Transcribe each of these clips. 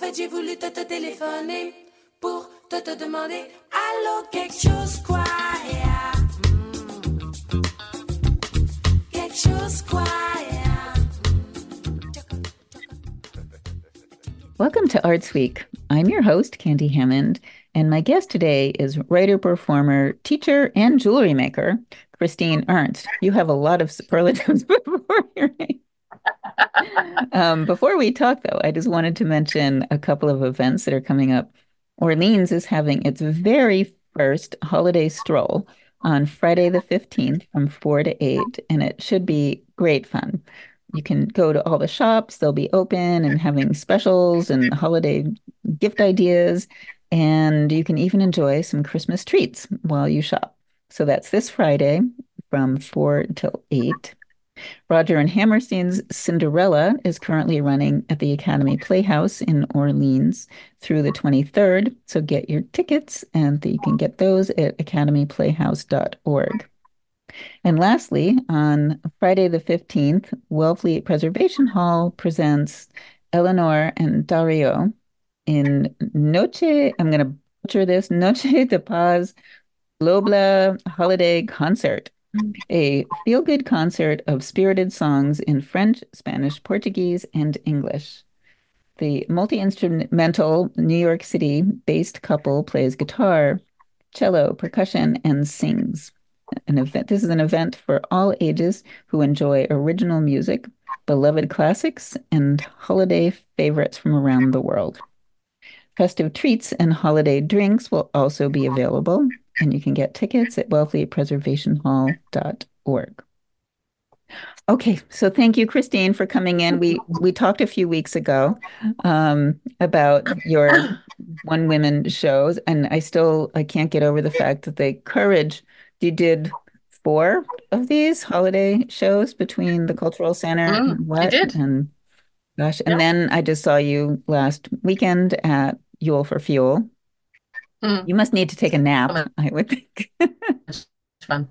fait, j'ai voulu te, te téléphoner pour te, te demander Allô, quelque chose quoi yeah. Mm. Quelque chose quoi. Welcome to Arts Week. I'm your host, Candy Hammond, and my guest today is writer, performer, teacher, and jewelry maker, Christine Ernst. You have a lot of superlatives before your name. Um, before we talk, though, I just wanted to mention a couple of events that are coming up. Orleans is having its very first holiday stroll on Friday the 15th from 4 to 8, and it should be great fun. You can go to all the shops, they'll be open and having specials and holiday gift ideas, and you can even enjoy some Christmas treats while you shop. So that's this Friday from 4 till 8. Rodgers and Hammerstein's Cinderella is currently running at the Academy Playhouse in Orleans through the 23rd. So get your tickets, and you can get those at academyplayhouse.org. And lastly, on Friday the 15th, Wellfleet Preservation Hall presents Eleanor and Dario in Noche, I'm going to butcher this, Noche de Paz Lobla Holiday Concert a feel good concert of spirited songs in French, Spanish, Portuguese, and English. The multi instrumental New York City based couple plays guitar, cello, percussion, and sings. An event, this is an event for all ages who enjoy original music, beloved classics, and holiday favorites from around the world. Festive treats and holiday drinks will also be available and you can get tickets at wellfleetpreservationhall.org. Okay, so thank you, Christine, for coming in. We we talked a few weeks ago um, about your one women shows, and I still I can't get over the fact that the courage you did four of these holiday shows between the cultural center Mm, and I what did. and gosh, and Yeah. then I just saw you last weekend at Yule for Fuel. Mm, You must need to take a nap. I would think. it's fun.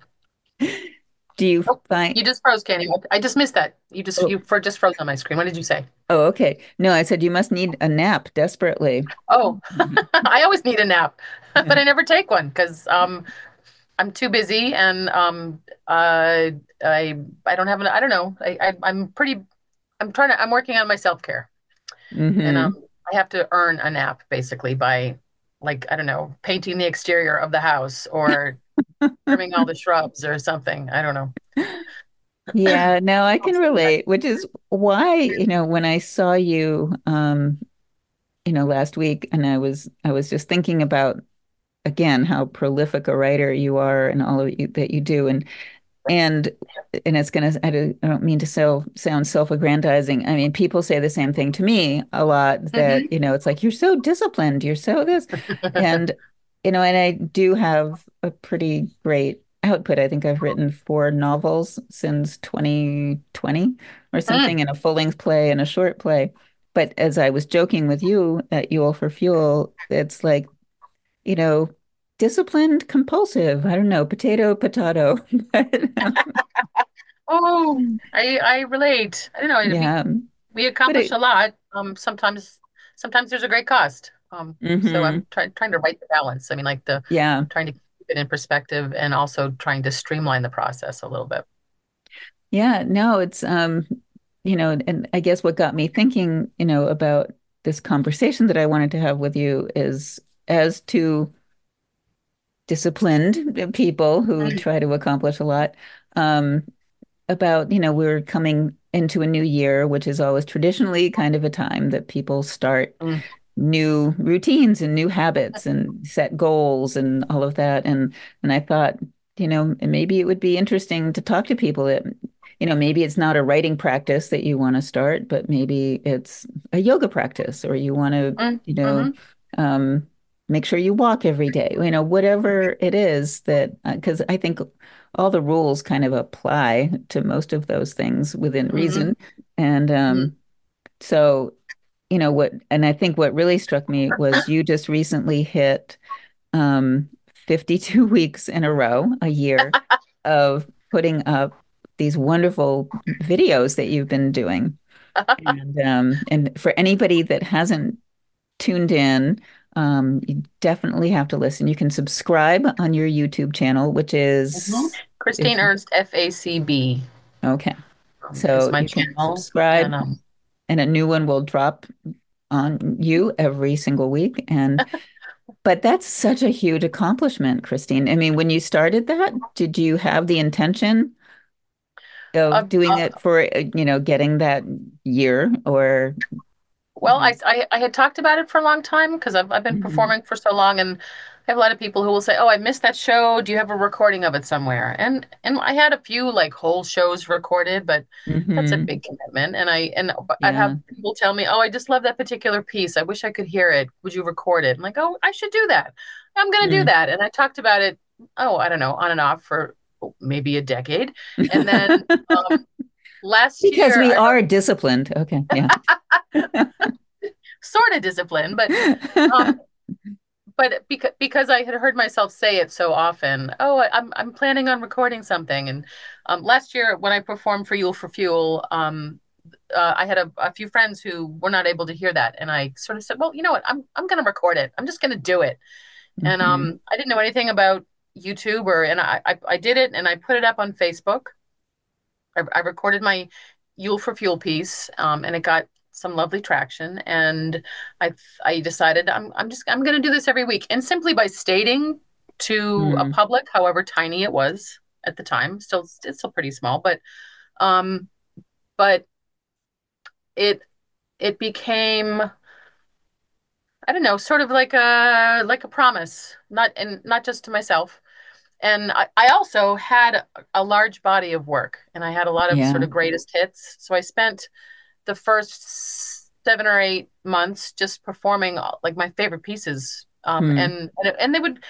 Do you Oh, find You just froze, Candy. I just missed that. You just Oh. you for just froze on my screen. What did you say? Oh, okay. No, I said you must need a nap desperately. Oh, Mhm. I always need a nap, but I never take one because um I'm too busy and um uh I I don't have an I don't know. I, I I'm pretty I'm trying to I'm working on my self-care and hmm um I have to earn a nap basically by like I don't know, painting the exterior of the house or trimming all the shrubs or something. I don't know. Yeah, no, I can relate, which is why, you know, when I saw you um, you know, last week and I was I was just thinking about again how prolific a writer you are and all of you that you do and and and it's gonna I don't, I don't mean to so, sound self-aggrandizing. I mean, people say the same thing to me a lot that, you know, it's like you're so disciplined, you're so this. And, you know, and I do have a pretty great output. I think I've written four novels since 2020 or Mm, something, and a full-length play and a short play. But as I was joking with you at Yule for Fuel, it's like, you know, disciplined, compulsive. I don't know, potato, potato. But um, Oh, I I relate. I don't know. We yeah, we but accomplish a lot. Um, sometimes sometimes there's a great cost. Um, so hmm I'm trying trying to right the balance. I mean, like the yeah, trying to keep it in perspective and also trying to streamline the process a little bit. yeah. No, it's um, you know, and I guess what got me thinking, you know, about this conversation that I wanted to have with you is as to disciplined people who try to accomplish a lot, um, about, you know, we're coming into a new year, which is always traditionally kind of a time that people start mm, new routines and new habits and set goals and all of that. And and I thought, you know, maybe it would be interesting to talk to people that, you know, maybe it's not a writing practice that you want to start, but maybe it's a yoga practice or you want to, mm, you know, hmm um, make sure you walk every day, you know, whatever it is that, because I think all the rules kind of apply to most of those things within hmm reason. And um, so, you know, what, and I think what really struck me was you just recently hit um, 52 weeks in a row, a year of putting up these wonderful videos that you've been doing. And um, and for anybody that hasn't tuned in, um, you definitely have to listen. You can subscribe on your YouTube channel, which is Mhm. Christine If- Ernst, FACB. okay. um, So my you can subscribe. And, um, and a new one will drop on you every single week. And but that's such a huge accomplishment, Christine. I mean, when you started that, did you have the intention of doing uh, it for, uh, you know, getting that year or Well, I, I, I had talked about it for a long time because I've, I've been Mhm. performing for so long, and I have a lot of people who will say, "Oh, I missed that show. Do you have a recording of it somewhere?" And and I had a few like whole shows recorded, but that's a Mhm. big commitment. And I and I'd have people tell me, "Oh, I just love that particular piece. I wish I could hear it. Would you record it?" I'm like, "Oh, I should do that. I'm gonna do Mm. that." And I talked about it. Oh, I don't know, on and off for maybe a decade, and then um, last Because year we I are disciplined. Okay. Yeah. sort of disciplined, but um, but because because I had heard myself say it so often, oh, I- I'm I'm planning on recording something. And um, last year when I performed for Yule for Fuel, um, uh, I had a, a few friends who were not able to hear that, and I sort of said, well, you know what, I'm I'm going to record it. I'm just going to do it. And Mhm. um, I didn't know anything about YouTube or, and I, I I did it, and I put it up on Facebook. I, I recorded my Yule for Fuel piece, um, and it got some lovely traction. And I I decided I'm I'm just I'm going to do this every week, and simply by stating to a Mm. public, however tiny it was at the time, still it's still pretty small, but um, but it it became I don't know, sort of like a like a promise, not and not just to myself. And I, I also had a, large body of work, and I had a lot of Yeah. sort of greatest hits. So I spent the first seven or eight months just performing all- like my favorite pieces, um, Hmm. and and they would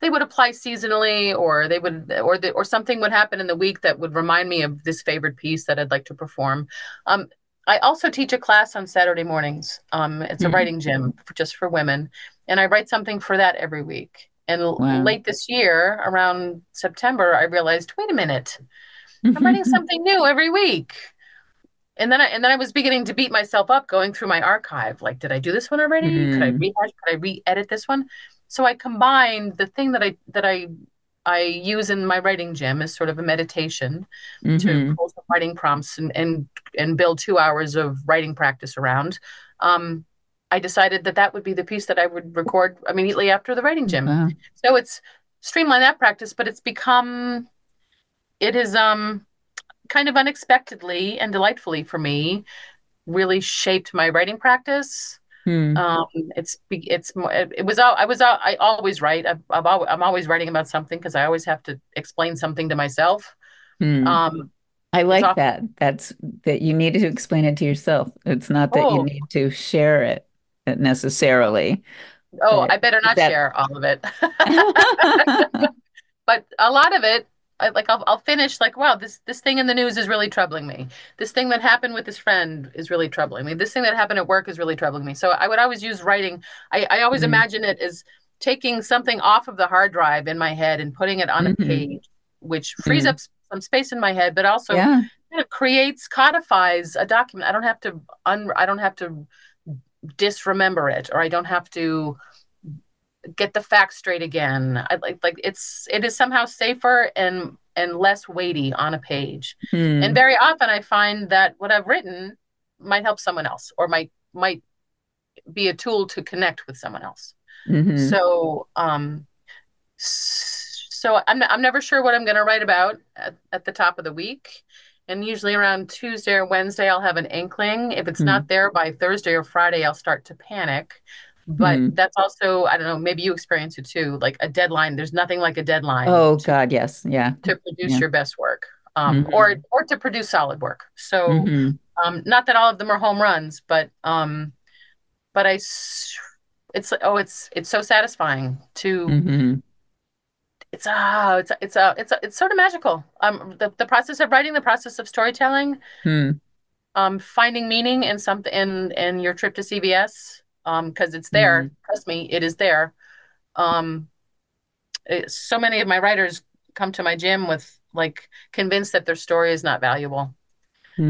they would apply seasonally, or they would or the, or something would happen in the week that would remind me of this favorite piece that I'd like to perform. Um, I also teach a class on Saturday mornings. Um, it's a Mhm. writing gym for, just for women, and I write something for that every week. And Wow. late this year, around September, I realized, wait a minute, I'm writing something new every week. And then I and then I was beginning to beat myself up going through my archive. Like, did I do this one already? Could I Mm. rehash? Could I re-edit this one? So I combined the thing that I that I I use in my writing gym as sort of a meditation to Mhm. pull some writing prompts and and and build two hours of writing practice around. Um, I decided that that would be the piece that I would record immediately after the writing gym. Wow. So it's streamlined that practice, but it's become it is um kind of unexpectedly and delightfully for me really shaped my writing practice. Hmm. Um, it's it's it, was I was I always write. I've, I've al- I'm always writing about something because I always have to explain something to myself. Hmm. Um, I like off- that. That's that you needed to explain it to yourself. It's not that you Oh. need to share it necessarily. oh, But I better not that- share all of it. but a lot of it I, like I'll, I'll finish like wow this this thing in the news is really troubling me this thing that happened with this friend is really troubling me this thing that happened at work is really troubling me so i would always use writing i, I always Mhm. imagine it as taking something off of the hard drive in my head and putting it on Mhm. a page which frees Mhm. up some space in my head but also Yeah. kind of creates codifies a document i don't have to un i don't have to disremember it or i don't have to get the facts straight again i like like it's it is somehow safer and and less weighty on a page Hmm. and very often i find that what i've written might help someone else or might might be a tool to connect with someone else Mhm. so um so i'm, I'm never sure what i'm going to write about at, at the top of the week and usually around tuesday or wednesday i'll have an inkling if it's Hmm. not there by thursday or friday i'll start to panic but Hmm. that's also i don't know maybe you experience it too like a deadline there's nothing like a deadline Oh to, God, yes. Yeah. to produce Yeah. your best work um, Mhm. or or to produce solid work so Mhm. um, not that all of them are home runs but um but I, it's oh it's it's so satisfying to Mhm. It's ah it's it's a it's a, it's sort of magical um the, the process of writing the process of storytelling Hmm. um finding meaning in something in in your trip to cbs um because it's there Mhm. trust me it is there um it- so many of my writers come to my gym with like convinced that their story is not valuable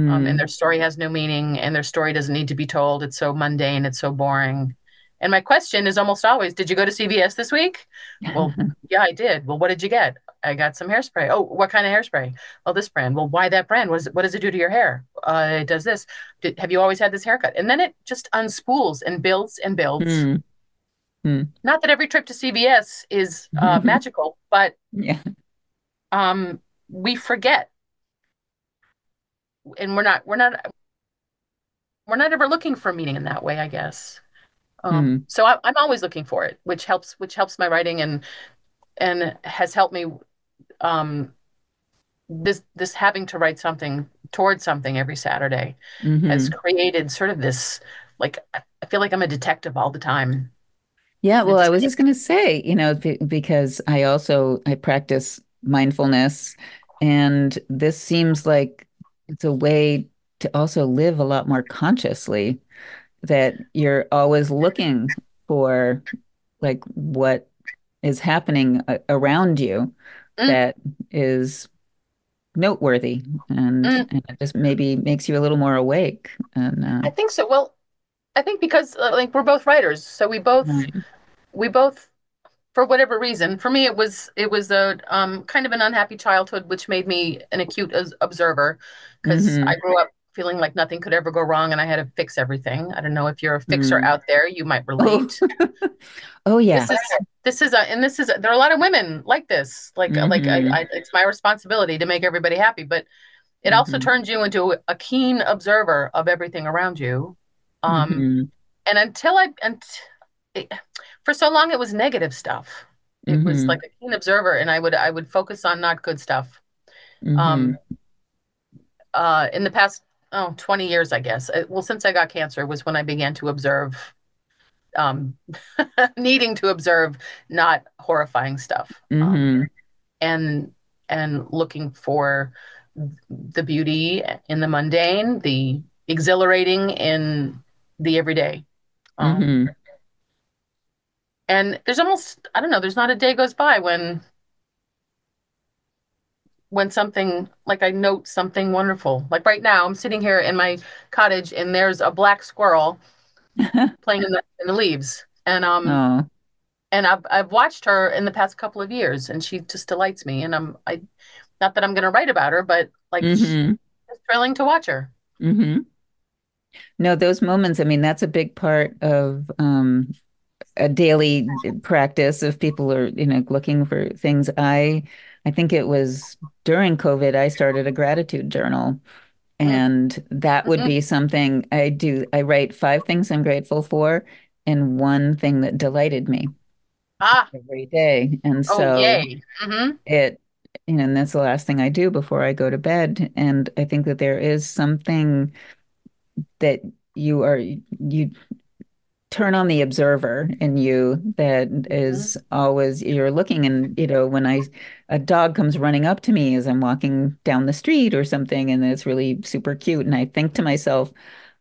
um, Hmm. and their story has no meaning and their story doesn't need to be told it's so mundane it's so boring And my question is almost always, did you go to CVS this week? Well, yeah, I did. Well, what did you get? I got some hairspray. Oh, what kind of hairspray? Oh, this brand. Well, why that brand? What does it, what does it do to your hair? Uh, it does this. Did, have you always had this haircut? And then it just unspools and builds and builds. Mm. Mm. Not that every trip to CVS is uh, magical, but Yeah. um, we forget, and we're not we're not we're not ever looking for meaning in that way, I guess. Um, so I, I'm always looking for it, which helps which helps my writing and and has helped me um, this this having to write something towards something every Saturday has Mhm. created sort of this like I feel like I'm a detective all the time. Yeah, well, I was just going to say, you know, be- because I also I practice mindfulness, and this seems like it's a way to also live a lot more consciously, that you're always looking for like what is happening a around you Mm, that is noteworthy, and, mm, and it just maybe makes you a little more awake. And uh, I think so. Well, I think because uh, like we're both writers, so we both right. we both for whatever reason, for me it was it was a um kind of an unhappy childhood, which made me an acute observer because I hmm grew up feeling like nothing could ever go wrong and I had to fix everything. I don't know if you're a fixer Mm. out there, you might Oh, relate. oh This yeah. is this is a and this is a, there are a lot of women like this. Like like I, I it's my responsibility to make everybody happy, but it also hmm turns you into a keen observer of everything around you. Um, hmm and until I and it, for so long it was negative stuff. It was like hmm a keen observer, and I would I would focus on not good stuff. Um, hmm uh, in the past oh 20 years, I guess. Uh, Well, since I got cancer was when I began to observe, um, needing to observe not horrifying stuff. Um, hmm and and looking for the beauty in the mundane, the exhilarating in the everyday. Um, hmm and there's almost, I don't know, there's not a day goes by when when something like I note something wonderful. Like right now, I'm sitting here in my cottage and there's a black squirrel playing in the in the leaves. And um Oh. and I've I've watched her in the past couple of years and she just delights me. And I'm I not that I'm gonna write about her, but like sh- hmm it's thrilling to watch her. Mm-hmm. No, those moments, I mean, that's a big part of um, a daily practice if people are, you know, looking for things. I I think it was during COVID, I started a gratitude journal. Mm, And that would mhm. be something I do. I write five things I'm grateful for and one thing that delighted me Ah, every day. And oh so yay. hmm it, you know, and that's the last thing I do before I go to bed. And I think that there is something that you are, you turn on the observer in you that hmm always, you're looking and, you know, when I, a dog comes running up to me as I'm walking down the street or something, and it's really super cute. And I think to myself,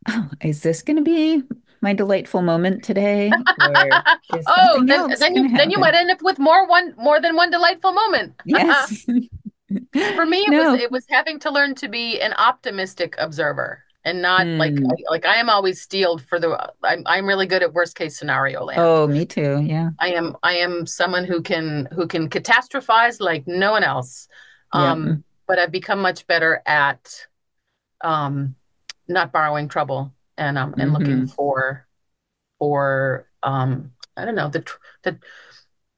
oh, is this going to be my delightful moment today? Or is Oh, then then you then you might end up with more one more than one delightful moment. Yes. For me, it was it was having to learn to be an optimistic observer and not like Hmm. like I am always steeled for the I'm I'm really good at worst case scenario land. Oh, me too. Yeah. I am I am someone who can who can catastrophize like no one else. Um, but I've become much better at um not borrowing trouble and um and looking hmm for for um I don't know the tr- the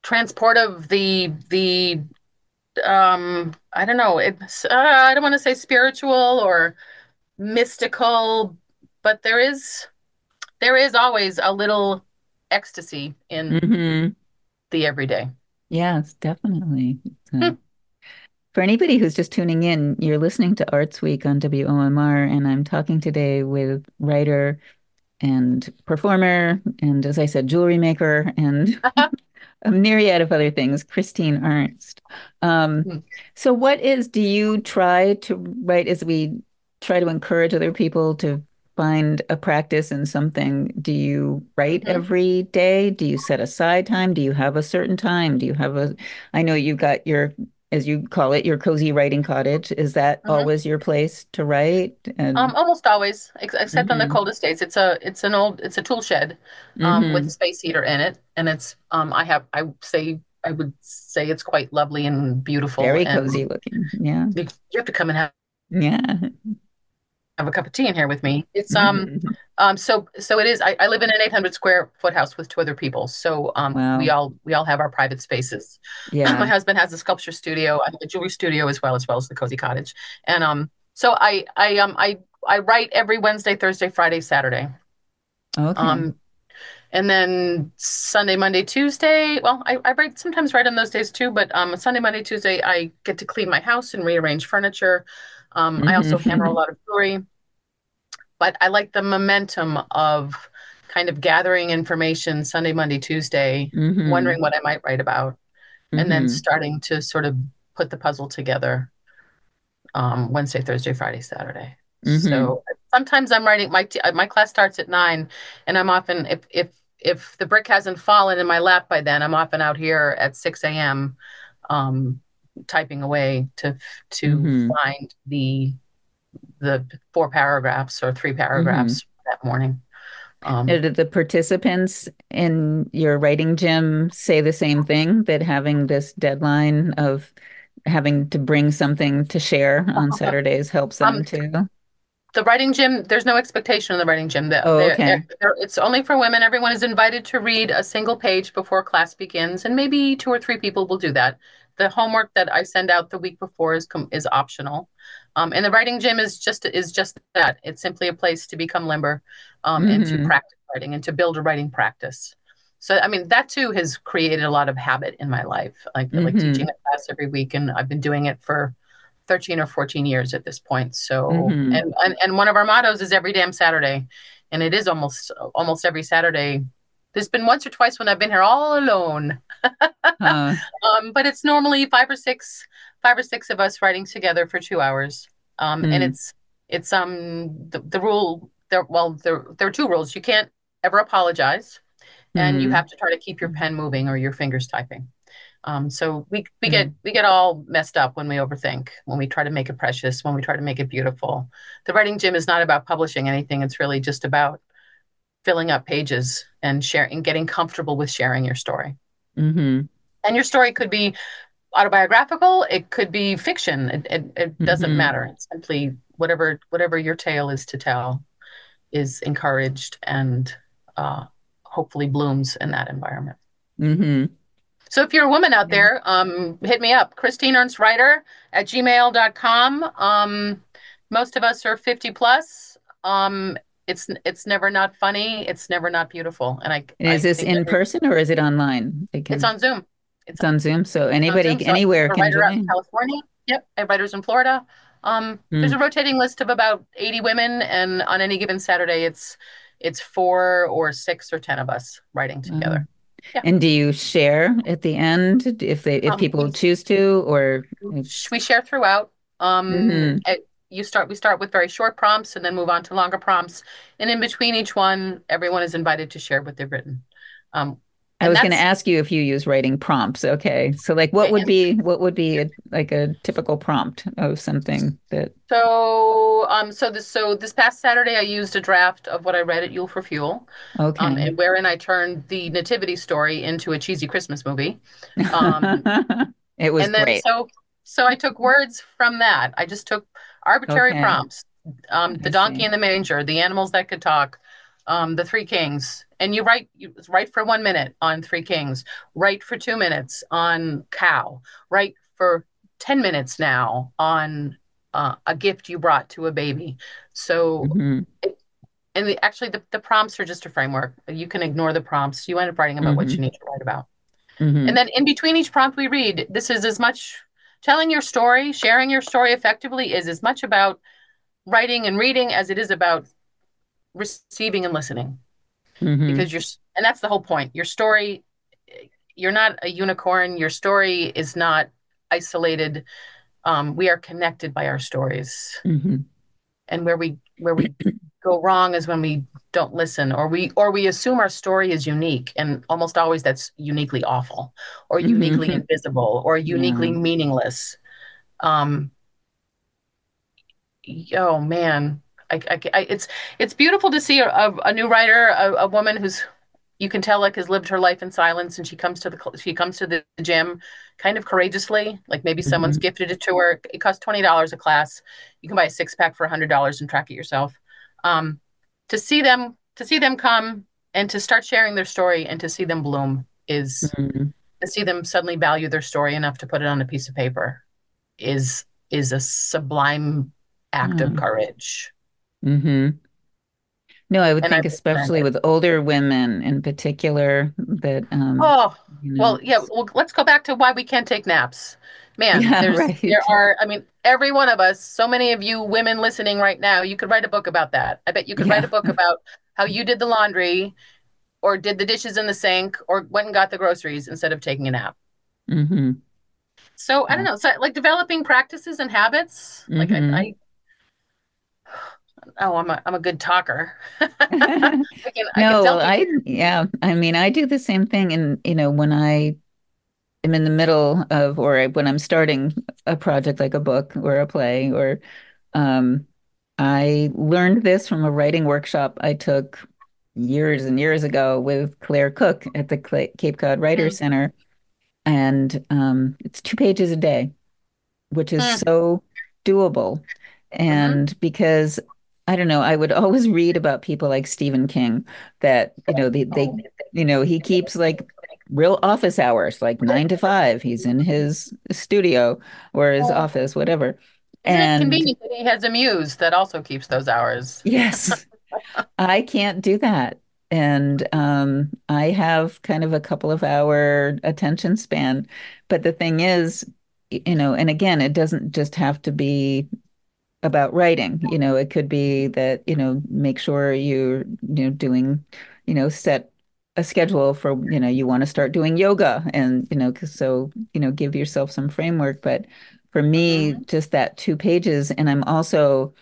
transport of the the um I don't know it's uh, I don't want to say spiritual or mystical but there is there is always a little ecstasy in hmm the everyday. Yes, definitely. Hmm. So, for anybody who's just tuning in, you're listening to Arts Week on WOMR, and I'm talking today with writer and performer, and as I said, jewelry maker, and a myriad of other things, Christine Ernst. Um, so what is, do you try to write as we try to encourage other people to find a practice in something? Do you write Mhm. every day? Do you set aside time? Do you have a certain time? Do you have a, I know you've got your as you call it, your cozy writing cottage. Is that Mhm. always your place to write? And Um, almost always, ex except on the Mhm. coldest days. It's a it's an old it's a tool shed um with a Mhm. space heater in it, and it's um I have I would say I would say it's quite lovely and beautiful, very and cozy looking. Yeah. you have to come and have, Yeah. Have a cup of tea in here with me. It's um Mhm. um so so it is. I, I live in an 800 square foot house with two other people, so um we all we all have our private spaces. Yeah. My husband has a sculpture studio, I have a jewelry studio as well, as well as the cozy cottage, and um so I I um I I write every Wednesday, Thursday, Friday, Saturday. Okay. Um, and then Sunday, Monday, Tuesday. Well, I, I write sometimes write on those days too, but um, Sunday, Monday, Tuesday, I get to clean my house and rearrange furniture. Um, I also hammer a lot of jewelry, but I like the momentum of kind of gathering information Sunday, Monday, Tuesday, Mhm. wondering what I might write about, and then Mhm. starting to sort of put the puzzle together um, Wednesday, Thursday, Friday, Saturday. So sometimes I'm writing my t- uh, my class starts at nine, and I'm often if if if the brick hasn't fallen in my lap by then, I'm often out here at six a.m. Um, typing away to to Mhm. find the the four paragraphs or three paragraphs that morning. Um, Did the participants in your writing gym say the same thing, that having this deadline of having to bring something to share on Saturdays helps them Um, too? the writing gym, there's no expectation in the writing gym. The- Oh, okay. they're- they're- it's only for women. Everyone is invited to read a single page before class begins, and maybe two or three people will do that. The homework that I send out the week before is is optional, um, and the writing gym is just is just that. It's simply a place to become limber, um, and to Mhm. practice writing and to build a writing practice. So, I mean, that too has created a lot of habit in my life. Like like Mhm. teaching a class every week, and I've been doing it for 13 or 14 years at this point. So, Mhm. and, and and one of our mottos is every damn Saturday, and it is almost almost every Saturday. There's been once or twice when I've been here all alone, um, but it's normally five or six five or six of us writing together for two hours. Um, and Mm. it's it's um the, the rule there. Well, there there are two rules. You can't ever apologize, and you mm, have to try to keep your pen moving or your fingers typing. Um, so we we Mm. get we get all messed up when we overthink, when we try to make it precious, when we try to make it beautiful. The writing gym is not about publishing anything. It's really just about filling up pages and sharing, getting comfortable with sharing your story. mhm, And your story could be autobiographical, it could be fiction. It it, it doesn't Mhm. matter. It's simply whatever whatever your tale is to tell is encouraged and uh, hopefully blooms in that environment. mhm. So if you're a woman out there, um, hit me up, Christine Ernst Writer at gmail.com. Um, most of us are 50 plus. Um, it's it's never not funny. It's never not beautiful. And I, And is I this in person or is it online? They It's on Zoom. It's it's on Zoom, so anybody, Zoom. Anywhere a can writer out in join. California. Yep, I have writers in Florida. Um, there's a rotating list of about 80 women, and on any given Saturday, it's it's four or six or ten of us writing together. Yeah. And do you share at the end if they, if Um, people choose to, or we share throughout. Um, Mhm. it- you start. We start with very short prompts, and then move on to longer prompts. And in between each one, everyone is invited to share what they've written. Um, I was going to ask you if you use writing prompts. Okay. So like what would be, what would be a, like a typical prompt of something that, so, um, so this so this past Saturday, I used a draft of what I read at Yule for Fuel, um, okay. and wherein I turned the nativity story into a cheesy Christmas movie. um, It was and then great. so so I took words from that. I just took arbitrary Okay. prompts. Um, the donkey in the manger, the animals that could talk, um, the three kings. And you write you write for one minute on three kings, write for two minutes on cow, write for ten minutes now on uh, a gift you brought to a baby. So Mhm. and the, actually the, the prompts are just a framework. You can ignore the prompts. You end up writing about what Mhm. you need to write about. Mhm. And then in between each prompt we read, this is as much telling your story, sharing your story effectively is as much about writing and reading as it is about receiving and listening. Mhm. Because you're, and that's the whole point. Your story, you're not a unicorn. Your story is not isolated. Um, we are connected by our stories, Mhm. and where we where we go wrong is when we don't listen or we or we assume our story is unique and almost always that's uniquely awful or uniquely Mhm. invisible or uniquely Yeah. meaningless um oh man I, I, I it's it's beautiful to see a, a, a new writer a, a woman who's you can tell like has lived her life in silence and she comes to the she comes to the gym kind of courageously like maybe someone's Mhm. gifted it to her it costs $20 a class you can buy a six pack for $100 and track it yourself um to see them to see them come and to start sharing their story and to see them bloom is Mhm. to see them suddenly value their story enough to put it on a piece of paper is is a sublime act of Yeah. courage Mhm. No, I would and I think recommend especially with older women in particular that um Oh, you know well, yeah, well, let's go back to why we can't take naps. Man, yeah, there's right. there are, I mean, every one of us, so many of you women listening right now, you could write a book about that. I bet you could write a book about how you did the laundry or did the dishes in the sink or went and got the groceries instead of taking a nap. hmm So I don't know, so like developing practices and habits. Like Mhm. I, I oh, I'm a I'm a good talker. I can I No, tell I yeah, I mean, I do the same thing, and you know, when I am in the middle of, or when I'm starting a project like a book or a play, or um, I learned this from a writing workshop I took years and years ago with Claire Cook at the Cape Cod Writers Mm, Center, and um, it's two pages a day. which is mm, so doable. mhm. And because I don't know, I would always read about people like Stephen King that, you know, they, they, you know, he keeps like real office hours, like nine to five. He's in his studio or his Oh, office, whatever. And convenient that he has a muse that also keeps those hours? yes, I can't do that. And um, I have kind of a couple of hour attention span. But the thing is, you know, and again, it doesn't just have to be about writing. You know, it could be that, you know, make sure you're, you know, doing, you know, set a schedule for, you know, you want to start doing yoga and, you know, so, you know, give yourself some framework. But for me, hmm just that two pages, and I'm also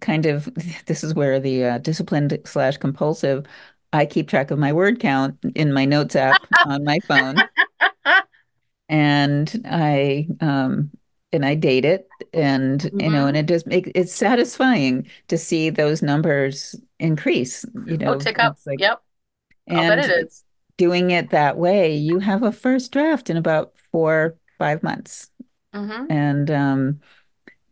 kind of, this is where the uh, disciplined slash compulsive, I keep track of my word count in my notes app on my phone and I um and I date it and you know and hmm it just make it's satisfying to see those numbers increase you Oh, know tick up. like Yep, bet it and is. doing it that way you have a first draft in about four five months Mm-hmm. and um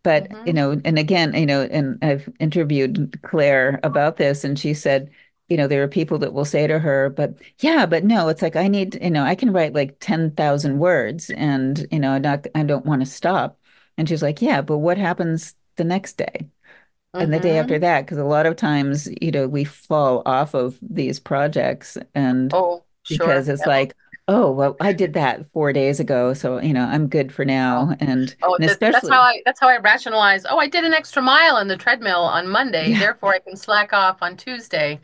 but you Mm-hmm. know and again you know and I've interviewed Claire about this and she said you know there are people that will say to her but yeah but no it's like I need you know I can write like 10,000 words and you know not I don't want to stop and she's like yeah but what happens the next day and the day after Mm-hmm. that because a lot of times you know we fall off of these projects and Oh, because it's Yep. like oh well I did that four days ago so you know I'm good for Oh, now and oh, and that, that's how especially I that's how I rationalize. Oh, I did an extra mile on the treadmill on Monday, yeah therefore I can slack off on Tuesday,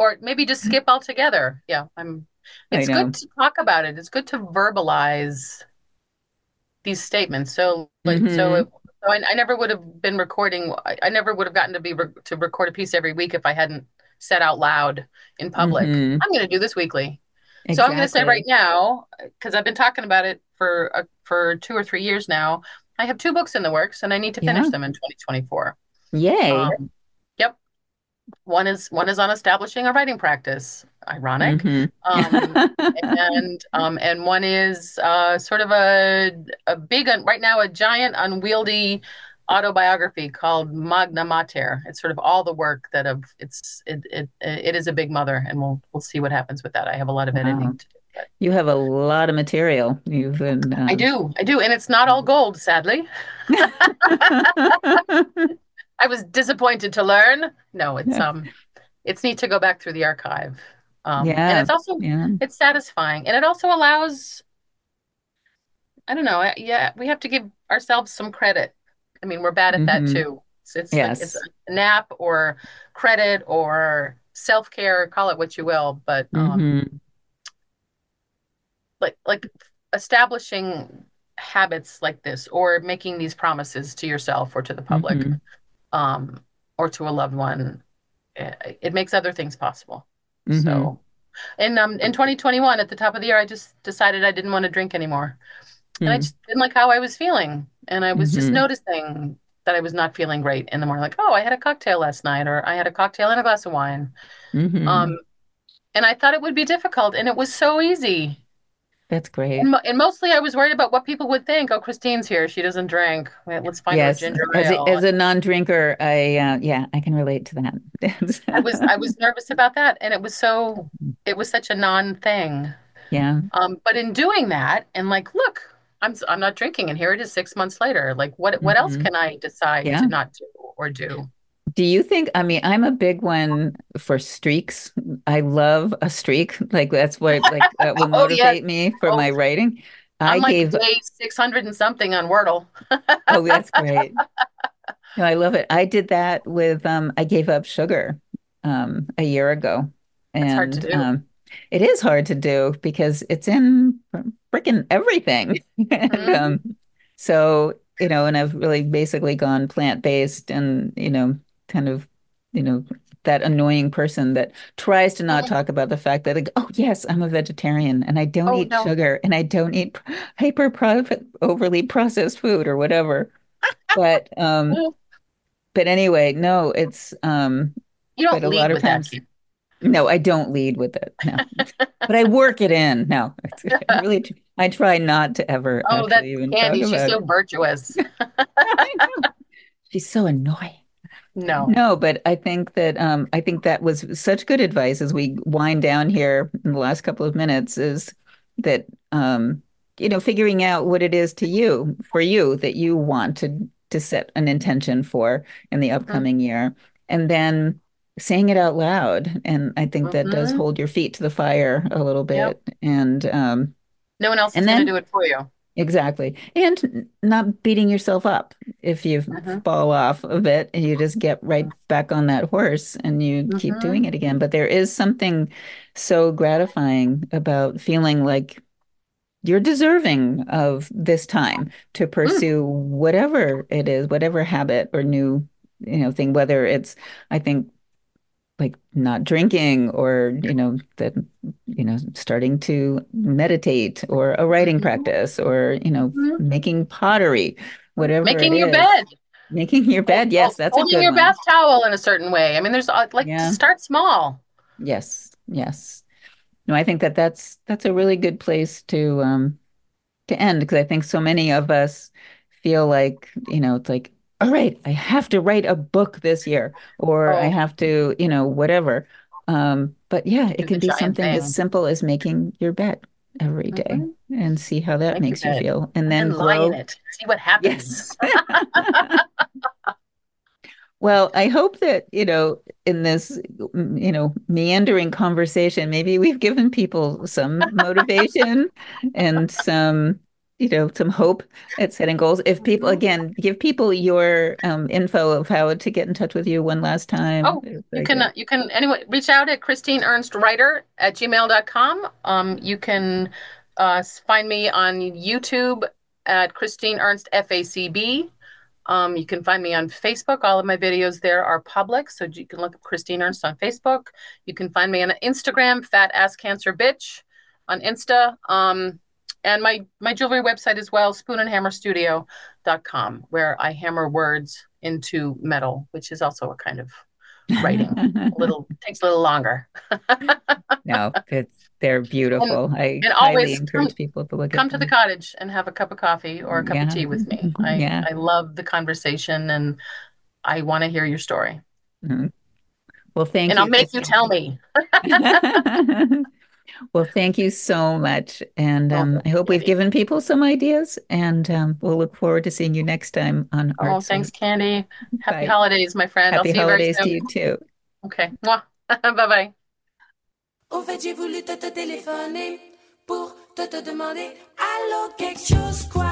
or maybe just skip altogether. Yeah, I'm. It's good to talk about it. It's good to verbalize these statements. So, like, so, hmm it, so I, I never would have been recording. I, I never would have gotten to be re to record a piece every week if I hadn't said out loud in public, hmm I'm going to do this weekly. So I'm going to say right now, because I've been talking about it for uh, for two or three years now. I have two books in the works, and I need to finish Yeah. them in 2024. Yay. Um, one is one is on establishing a writing practice. Ironic. hmm Um, and um, and one is uh, sort of a a big right now a giant unwieldy autobiography called Magna Mater. It's sort of all the work that of it's it it it is a big mother, and we'll we'll see what happens with that. I have a lot of editing Wow. to do, but You have a lot of material. You've been I um do, I do, and it's not all gold, sadly. I was disappointed to learn. No, it's um it's neat to go back through the archive. Um, yeah, and it's also Yeah. it's satisfying, and it also allows I don't know. Yeah, we have to give ourselves some credit. I mean, we're bad at that hmm too. It's, it's like it's Yes. a nap or credit or self-care, call it what you will, but um hmm like like establishing habits like this or making these promises to yourself or to the public hmm um or to a loved one it, it makes other things possible. Mhm. So, and um, in 2021, at the top of the year, I just decided I didn't want to drink anymore. And I Mm. just didn't like how I was feeling. And I was just Mhm. noticing that I was not feeling great in the morning. Like, oh, I had a cocktail last night, or I had a cocktail and a glass of wine. Mhm. Um, and I thought it would be difficult, and it was so easy. That's great. And, mo and mostly I was worried about what people would think. Oh, Christine's here. She doesn't drink. Let's find her Yes, ginger as a, as a non-drinker, I uh, yeah, I can relate to that. I was I was nervous about that, and it was so it was such a non-thing. Yeah. Um, but in doing that, and like, look, I'm I'm not drinking, and here it is six months later. Like, what what else Mhm. can I decide Yeah. to not do or do? Do you think, I mean, I'm a big one for streaks. I love a streak. Like that's what like that will Oh yes. motivate me for Oh, my writing. I I'm like gave day 600 and something on Wordle. oh, that's great. No, I love it. I did that with um I gave up sugar um a year ago. That's hard to And do. um it is hard to do because it's in freaking everything. And Mhm. um so, you know, and I've really basically gone plant-based and, you know, kind of, you know, that annoying person that tries to not talk about the fact that like, oh yes, I'm a vegetarian and I don't Oh eat no. sugar and I don't eat hyper overly processed food or whatever. But um but anyway, no, it's um You don't but a lead lot of with that, no, I don't lead with it. No. But I work it in. No. I really I try not to ever Oh, that's even Candy. She's so it. virtuous. She's so annoying. No. No, but I think that um I think that was such good advice as we wind down here in the last couple of minutes is that um you know figuring out what it is to you for you that you want to to set an intention for in the upcoming year and then saying it out loud and I think that does hmm hold your feet to the fire a little Yep. bit and um No one else is and going to do it for you. Exactly. And not beating yourself up if you hmm fall off a bit and you just get right back on that horse and you keep doing hmm it again. But there is something so gratifying about feeling like you're deserving of this time to Mm. pursue whatever it is, whatever habit or new, you know, thing, whether it's, I think, like not drinking or, you know, that, you know, starting to meditate or a writing hmm practice or, you know, hmm making pottery, whatever Making your is. bed. Making your bed. Yes, that's a holding your one. bath towel in a certain way. I mean, there's like Yeah. start small. Yes. Yes. No, I think that that's that's a really good place to um to end because I think so many of us feel like, you know, it's like, all right, I have to write a book this year, or I Oh, have to, you know, whatever. Um, but yeah, it can be something as simple as making your bed every day hmm and see how that Make makes you feel, and and then in grow. it. See what happens. Yes. Well, I hope that, you know, in this, you know, meandering conversation, maybe we've given people some motivation and some, you know, some hope at setting goals. If people, again, give people your um, info of how to get in touch with you one last time. Oh, you can uh, you can anyway reach out at Christine Ernst Writer at gmail.com. Um, you can uh, find me on YouTube at Christine Ernst FACB. Um, you can find me on Facebook. All of my videos there are public, so you can look up Christine Ernst on Facebook. You can find me on Instagram, Fat Ass Cancer Bitch, on Insta. Um, and my my jewelry website as well, spoonandhammerstudio.com, where I hammer words into metal, which is also a kind of writing. A little takes a little longer. No, it's they're And beautiful. I and always come encourage people to look at come to the cottage and have a cup of coffee or a cup of tea with me. I yeah. I love the conversation and I want to hear your story. Mhm. Well, thank you. And I'll make you tell me. Well, thank you so much. And Oh, um, thanks, I hope we've given people some ideas. And um, we'll look forward to seeing you next time on Oh, Art thanks, Candy. Happy Bye. holidays, my friend. I'll Happy see you very holidays to you too. Okay. Mwah. Bye-bye. Au fait, j'ai voulu te, te téléphoner pour te, te demander Allô, quelque chose, quoi